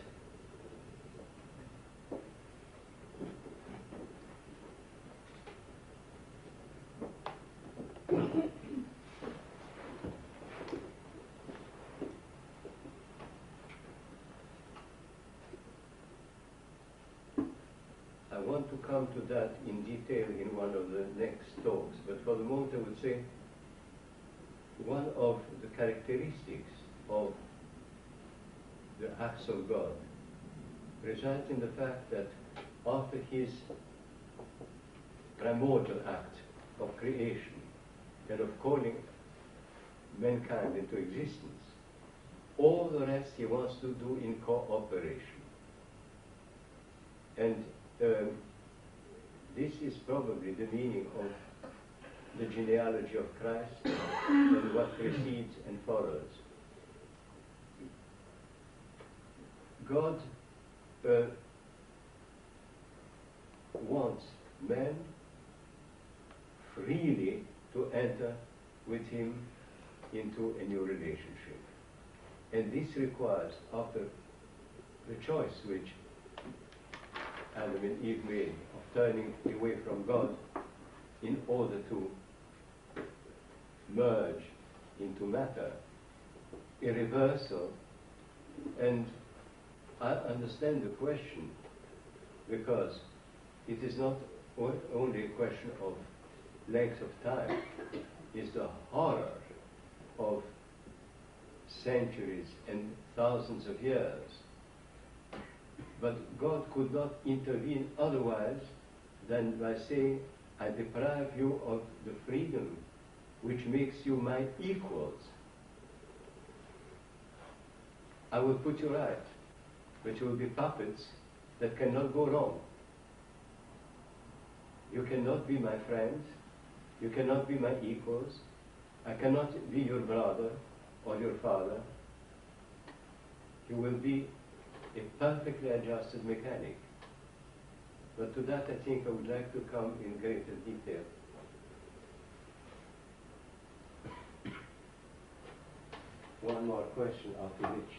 I want to come to that in detail in one of the next talks, but for the moment I would say one of the characteristics of the acts of God resides in the fact that after his primordial act of creation and of calling mankind into existence, all the rest he wants to do in cooperation. And um, this is probably the meaning of the genealogy of Christ and what precedes and follows. God uh, wants man freely to enter with him into a new relationship. And this requires, after the choice which And Eve made of turning away from God in order to merge into matter, a reversal. And I understand the question because it is not only a question of length of time, it's the horror of centuries and thousands of years. But God could not intervene otherwise than by saying, I deprive you of the freedom which makes you my equals. I will put you right, but you will be puppets that cannot go wrong. You cannot be my friends. You cannot be my equals. I cannot be your brother or your father. You will be a perfectly adjusted mechanic. But to that, I think I would like to come in greater detail. One more question after which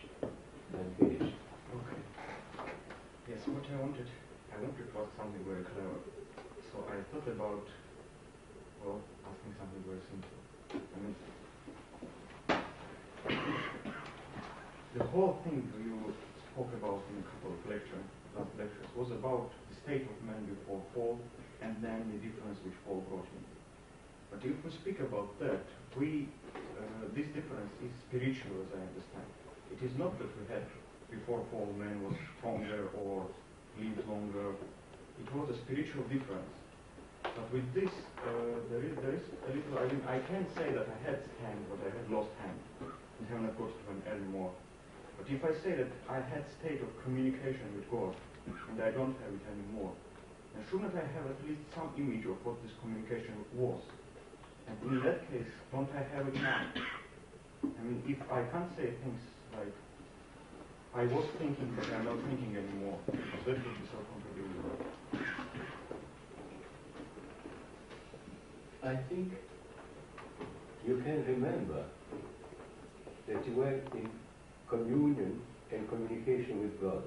I'm finished. Okay. Yes, what I wanted, I wanted was something very clever. So I thought about, well, asking something very simple. I mean, the whole thing do you spoke about in a couple of lectures, last lectures, was about the state of man before fall, and then the difference which fall brought in. But if we speak about that, we, uh, this difference is spiritual, as I understand. It is not that we had before fall man was stronger or lived longer. It was a spiritual difference. But with this, uh, there, is, there is a little, I mean, I can't say that I had hand, but I had lost hand, and haven't got it even anymore. But if I say that I had state of communication with God, and I don't have it anymore, then shouldn't I have at least some image of what this communication was? And in that case, don't I have it now? I mean, if I can't say things like, I was thinking, but I'm not thinking anymore, that would be so contradictory. I think you can remember that you were in communion and communication with God.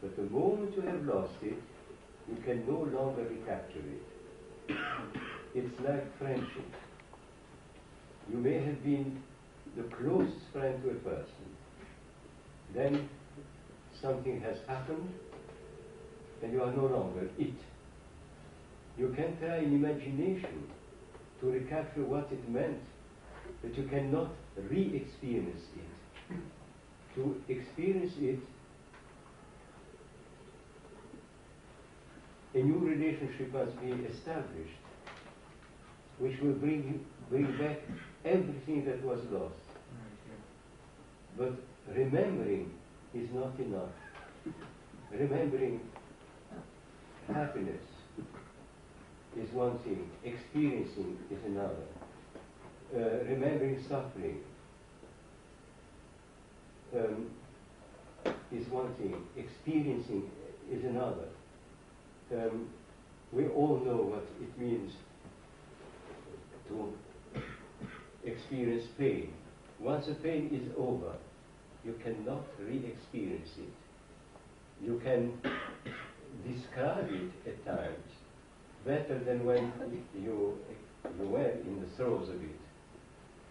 But the moment you have lost it, you can no longer recapture it. It's like friendship. You may have been the closest friend to a person. Then something has happened and you are no longer it. You can try in imagination to recapture what it meant, but you cannot re-experience it. To experience it, a new relationship must be established, which will bring, bring back everything that was lost. But remembering is not enough. Remembering happiness is one thing, experiencing is another. Uh, remembering suffering um, is one thing, experiencing is another. Um, we all know what it means to experience pain. Once the pain is over, you cannot re-experience it. You can describe it at times better than when you, you were in the throes of it.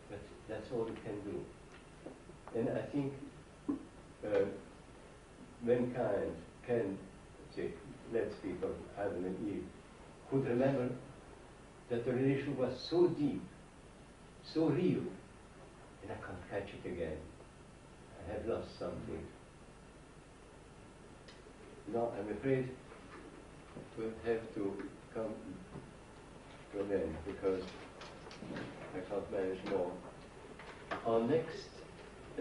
But that's all you can do. And I think uh, mankind can, say, let's speak of Adam and Eve, could remember that the relation was so deep, so real, and I can't catch it again. I have lost something. Now I'm afraid we'll have to come to an end because I can't manage more. Our next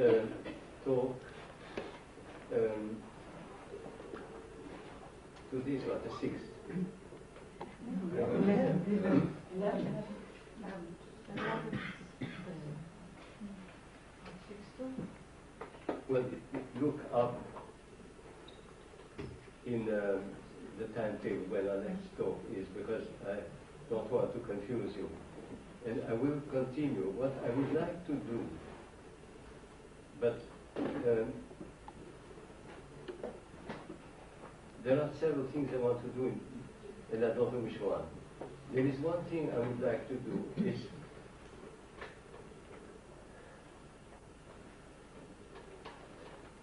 uh, talk um, Today is what, the sixth? Well, look up in um, the timetable when our next talk is because I don't want to confuse you. And I will continue what I would like to do. But um, there are several things I want to do, and I don't know which one. There is one thing I would like to do is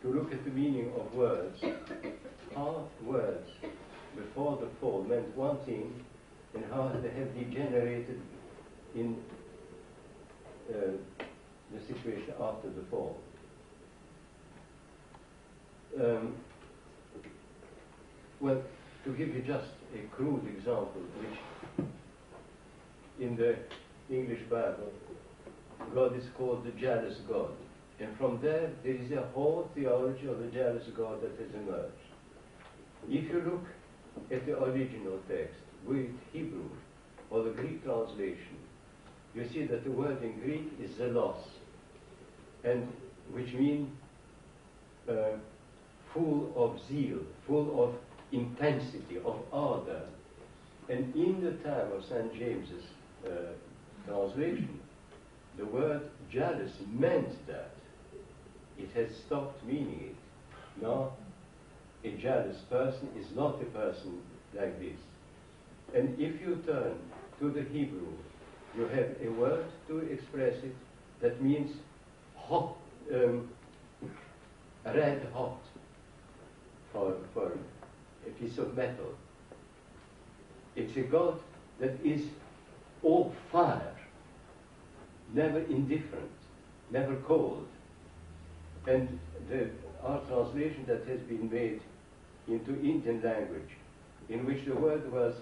to look at the meaning of words. How words before the fall meant one thing, and how they have degenerated in uh, the situation after the fall. Um, well, to give you just a crude example, which in the English Bible, God is called the jealous God. And from there, there is a whole theology of the jealous God that has emerged. If you look at the original text, with Hebrew or the Greek translation, you see that the word in Greek is zelos, and which means uh, full of zeal, full of intensity, of ardor. And in the time of St. James's uh, translation, the word jealous meant that. It has stopped meaning it. Now, a jealous person is not a person like this. And if you turn to the Hebrew, you have a word to express it that means hot, um, red hot for, for a piece of metal. It's a God that is all fire, never indifferent, never cold. And the, our translation that has been made into Indian language, in which the word was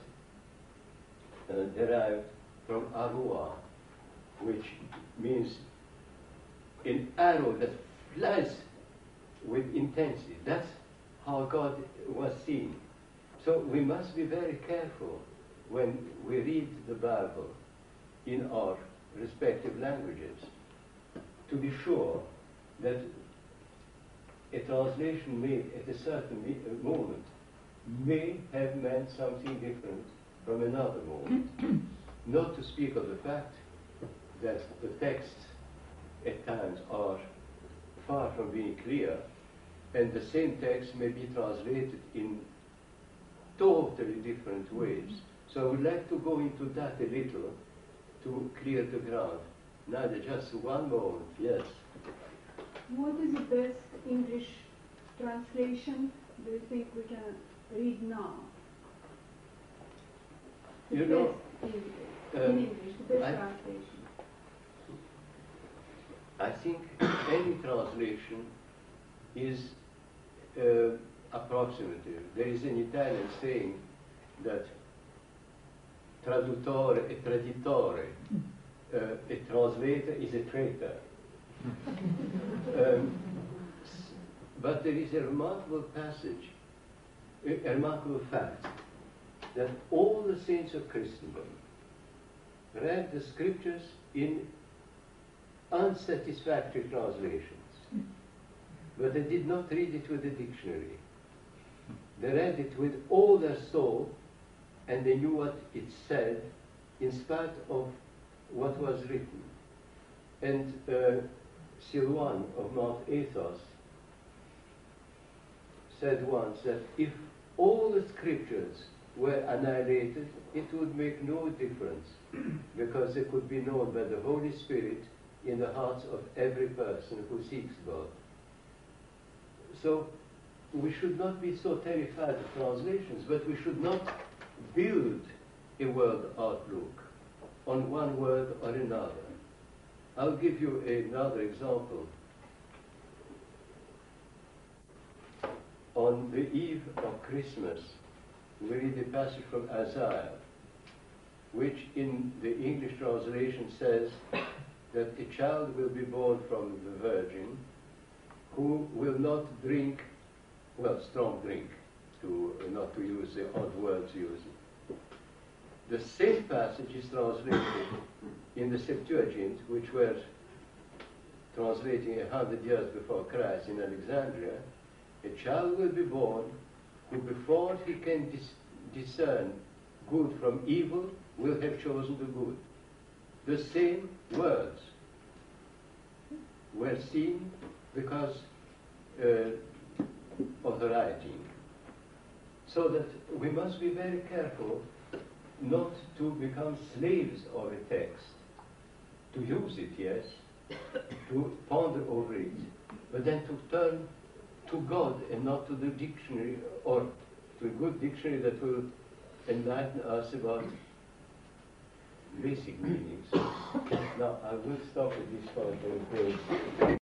uh, derived from arua, which means an arrow that flies with intensity. That's how God was seen. So we must be very careful when we read the Bible in our respective languages to be sure that a translation made at a certain uh, moment may have meant something different from another moment. Not to speak of the fact that the texts at times are far from being clear, and the same text may be translated in totally different ways. So I would like to go into that a little to clear the ground. Nadia, just one moment, yes. What is the best English translation do you think we can read now? The You know, English, in um, English, the best I- translation. I think any translation is uh, approximative. There is an Italian saying that traduttore e traditore, uh, a translator is a traitor. um, but there is a remarkable passage, a, a remarkable fact, that all the saints of Christendom read the scriptures in unsatisfactory translations. But they did not read it with a dictionary. They read it with all their soul and they knew what it said in spite of what was written. And uh, Silouan of Mount Athos said once that if all the scriptures were annihilated, it would make no difference because they could be known by the Holy Spirit in the hearts of every person who seeks God. So we should not be so terrified of translations, but we should not build a world outlook on one word or another. I'll give you another example. On the eve of Christmas, we read a passage from Isaiah, which in the English translation says that a child will be born from the Virgin who will not drink, well, strong drink, to not to use the odd words used. The same passage is translated in the Septuagint, which were translating a hundred years before Christ in Alexandria. A child will be born who, before he can dis- discern good from evil, will have chosen the good. The same words were seen because uh, of the writing. So that we must be very careful not to become slaves of a text, to use it, yes, to ponder over it, but then to turn to God and not to the dictionary or to a good dictionary that will enlighten us about basic meanings. now, I will stop at this point.